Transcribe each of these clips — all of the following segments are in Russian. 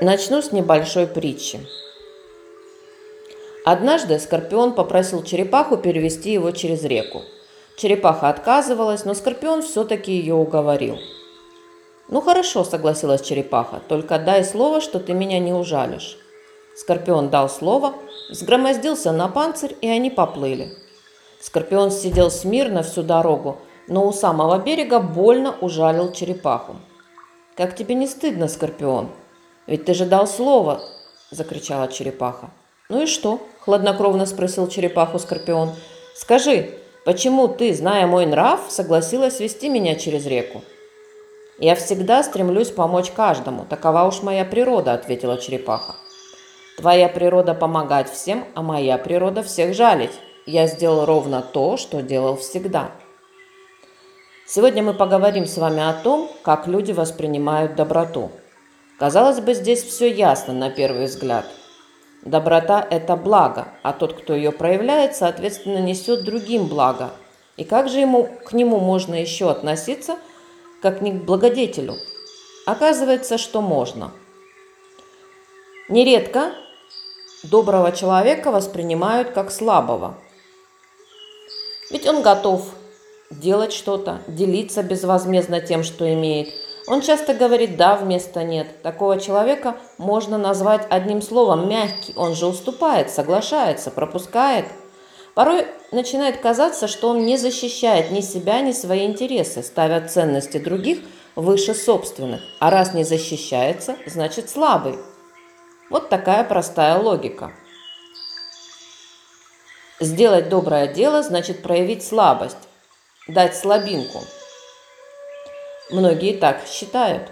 Начну с небольшой притчи. Однажды Скорпион попросил черепаху перевести его через реку. Черепаха отказывалась, но Скорпион все-таки ее уговорил. «Ну хорошо», — согласилась черепаха, — «только дай слово, что ты меня не ужалишь». Скорпион дал слово, сгромоздился на панцирь, и они поплыли. Скорпион сидел смирно всю дорогу, но у самого берега больно ужалил черепаху. «Как тебе не стыдно, Скорпион? Ведь ты же дал слово!» – закричала черепаха. «Ну и что?» – хладнокровно спросил черепаху Скорпион. «Скажи, почему ты, зная мой нрав, согласилась вести меня через реку?» «Я всегда стремлюсь помочь каждому, такова уж моя природа», – ответила черепаха. «Твоя природа помогать всем, а моя природа всех жалить. Я сделал ровно то, что делал всегда». Сегодня мы поговорим с вами о том, как люди воспринимают доброту. Казалось бы, здесь все ясно на первый взгляд. Доброта – это благо, а тот, кто ее проявляет, соответственно, несет другим благо. И как же ему, к нему можно еще относиться, как не к благодетелю? Оказывается, что можно. Нередко доброго человека воспринимают как слабого. Ведь он готов делать что-то, делиться безвозмездно тем, что имеет. Он часто говорит «да» вместо «нет». Такого человека можно назвать одним словом «мягкий». Он же уступает, соглашается, пропускает. Порой начинает казаться, что он не защищает ни себя, ни свои интересы, ставя ценности других выше собственных. А раз не защищается, значит слабый. Вот такая простая логика. Сделать доброе дело значит проявить слабость, дать слабинку. Многие так считают.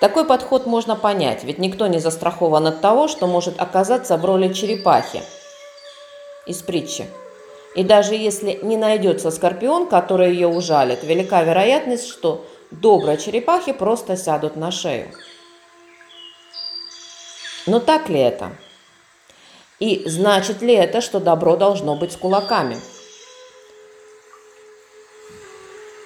Такой подход можно понять, ведь никто не застрахован от того, что может оказаться в роли черепахи из притчи. И даже если не найдется скорпион, который ее ужалит, велика вероятность, что добрые черепахи просто сядут на шею. Но так ли это? И значит ли это, что добро должно быть с кулаками?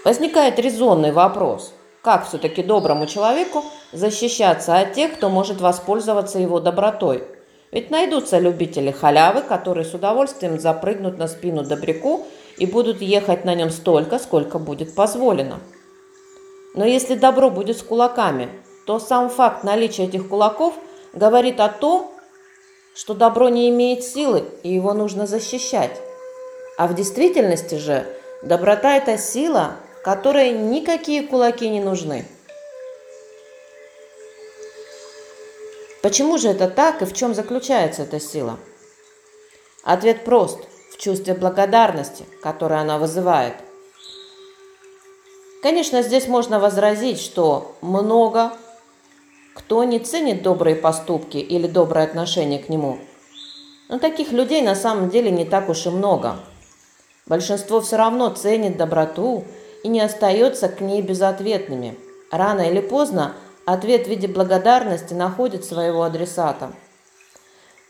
Возникает резонный вопрос. Как все-таки доброму человеку защищаться от тех, кто может воспользоваться его добротой? Ведь найдутся любители халявы, которые с удовольствием запрыгнут на спину добряку и будут ехать на нем столько, сколько будет позволено. Но если добро будет с кулаками, то сам факт наличия этих кулаков говорит о том, что добро не имеет силы, и его нужно защищать. А в действительности же доброта – это сила, которой никакие кулаки не нужны. Почему же это так и в чем заключается эта сила? Ответ прост – в чувстве благодарности, которое она вызывает. Конечно, здесь можно возразить, что много кто не ценит добрые поступки или доброе отношение к нему. Но таких людей на самом деле не так уж и много. Большинство все равно ценит доброту и не остается к ней безответными. Рано или поздно ответ в виде благодарности находит своего адресата.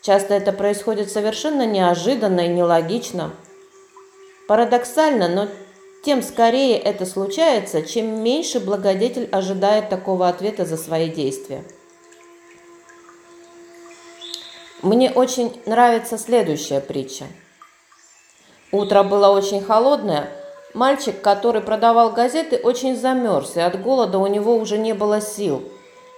Часто это происходит совершенно неожиданно и нелогично. Парадоксально, но тем скорее это случается, чем меньше благодетель ожидает такого ответа за свои действия. Мне очень нравится следующая притча. Утро было очень холодное. Мальчик, который продавал газеты, очень замерз, и от голода у него уже не было сил.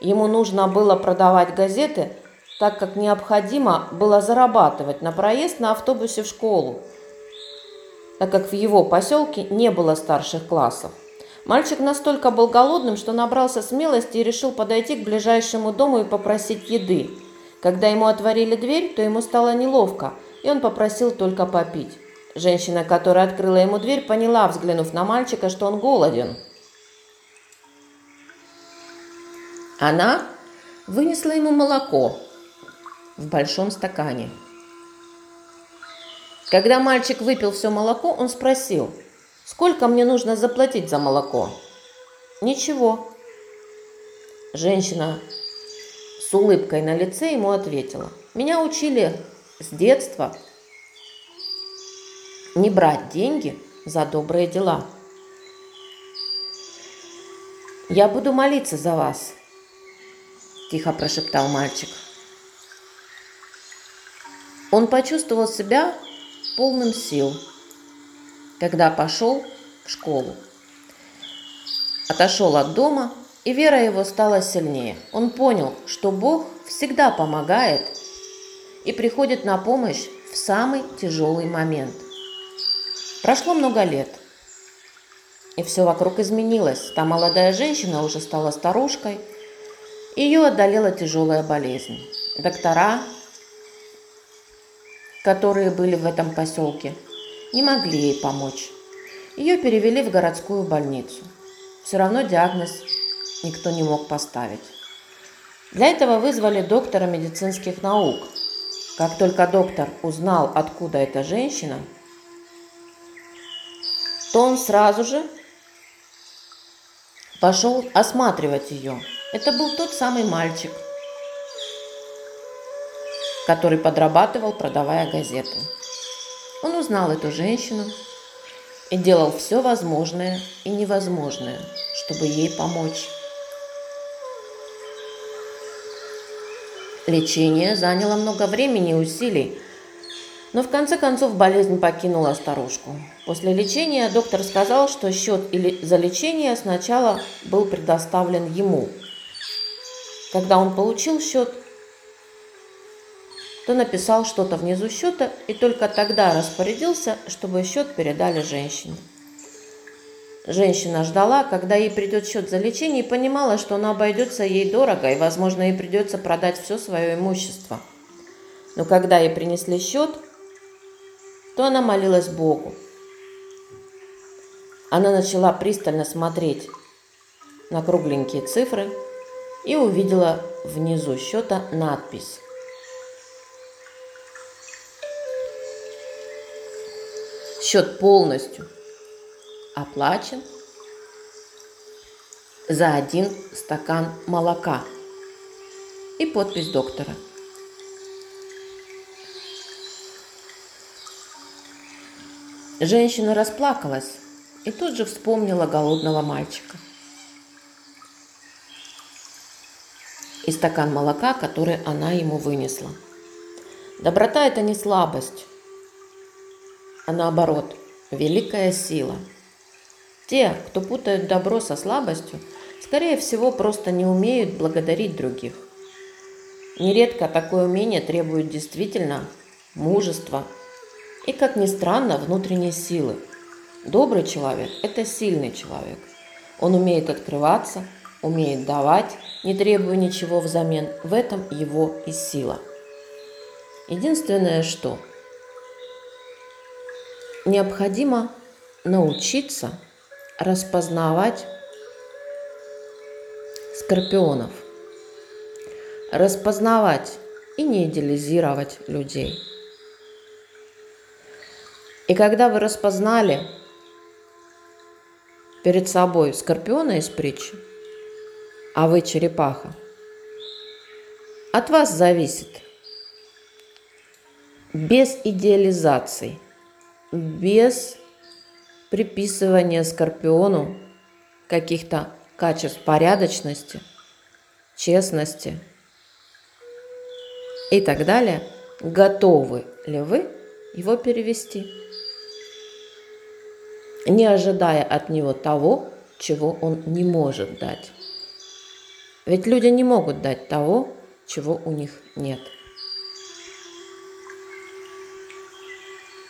Ему нужно было продавать газеты, так как необходимо было зарабатывать на проезд на автобусе в школу так как в его поселке не было старших классов. Мальчик настолько был голодным, что набрался смелости и решил подойти к ближайшему дому и попросить еды. Когда ему отворили дверь, то ему стало неловко, и он попросил только попить. Женщина, которая открыла ему дверь, поняла, взглянув на мальчика, что он голоден. Она вынесла ему молоко в большом стакане – когда мальчик выпил все молоко, он спросил, сколько мне нужно заплатить за молоко? Ничего. Женщина с улыбкой на лице ему ответила, меня учили с детства не брать деньги за добрые дела. «Я буду молиться за вас», – тихо прошептал мальчик. Он почувствовал себя полным сил, когда пошел в школу. Отошел от дома, и вера его стала сильнее. Он понял, что Бог всегда помогает и приходит на помощь в самый тяжелый момент. Прошло много лет, и все вокруг изменилось. Та молодая женщина уже стала старушкой, ее одолела тяжелая болезнь. Доктора, которые были в этом поселке, не могли ей помочь. Ее перевели в городскую больницу. Все равно диагноз никто не мог поставить. Для этого вызвали доктора медицинских наук. Как только доктор узнал, откуда эта женщина, то он сразу же пошел осматривать ее. Это был тот самый мальчик, который подрабатывал, продавая газеты. Он узнал эту женщину и делал все возможное и невозможное, чтобы ей помочь. Лечение заняло много времени и усилий, но в конце концов болезнь покинула старушку. После лечения доктор сказал, что счет за лечение сначала был предоставлен ему. Когда он получил счет, то написал что-то внизу счета и только тогда распорядился, чтобы счет передали женщине. Женщина ждала, когда ей придет счет за лечение и понимала, что она обойдется ей дорого и, возможно, ей придется продать все свое имущество. Но когда ей принесли счет, то она молилась Богу. Она начала пристально смотреть на кругленькие цифры и увидела внизу счета надпись Счет полностью оплачен за один стакан молока и подпись доктора. Женщина расплакалась и тут же вспомнила голодного мальчика. И стакан молока, который она ему вынесла. Доброта – это не слабость, а наоборот, великая сила. Те, кто путают добро со слабостью, скорее всего, просто не умеют благодарить других. Нередко такое умение требует действительно мужества и, как ни странно, внутренней силы. Добрый человек – это сильный человек. Он умеет открываться, умеет давать, не требуя ничего взамен. В этом его и сила. Единственное, что – необходимо научиться распознавать скорпионов, распознавать и не идеализировать людей. И когда вы распознали перед собой скорпиона из притчи, а вы черепаха, от вас зависит без идеализации – без приписывания Скорпиону каких-то качеств порядочности, честности и так далее, готовы ли вы его перевести, не ожидая от него того, чего он не может дать. Ведь люди не могут дать того, чего у них нет.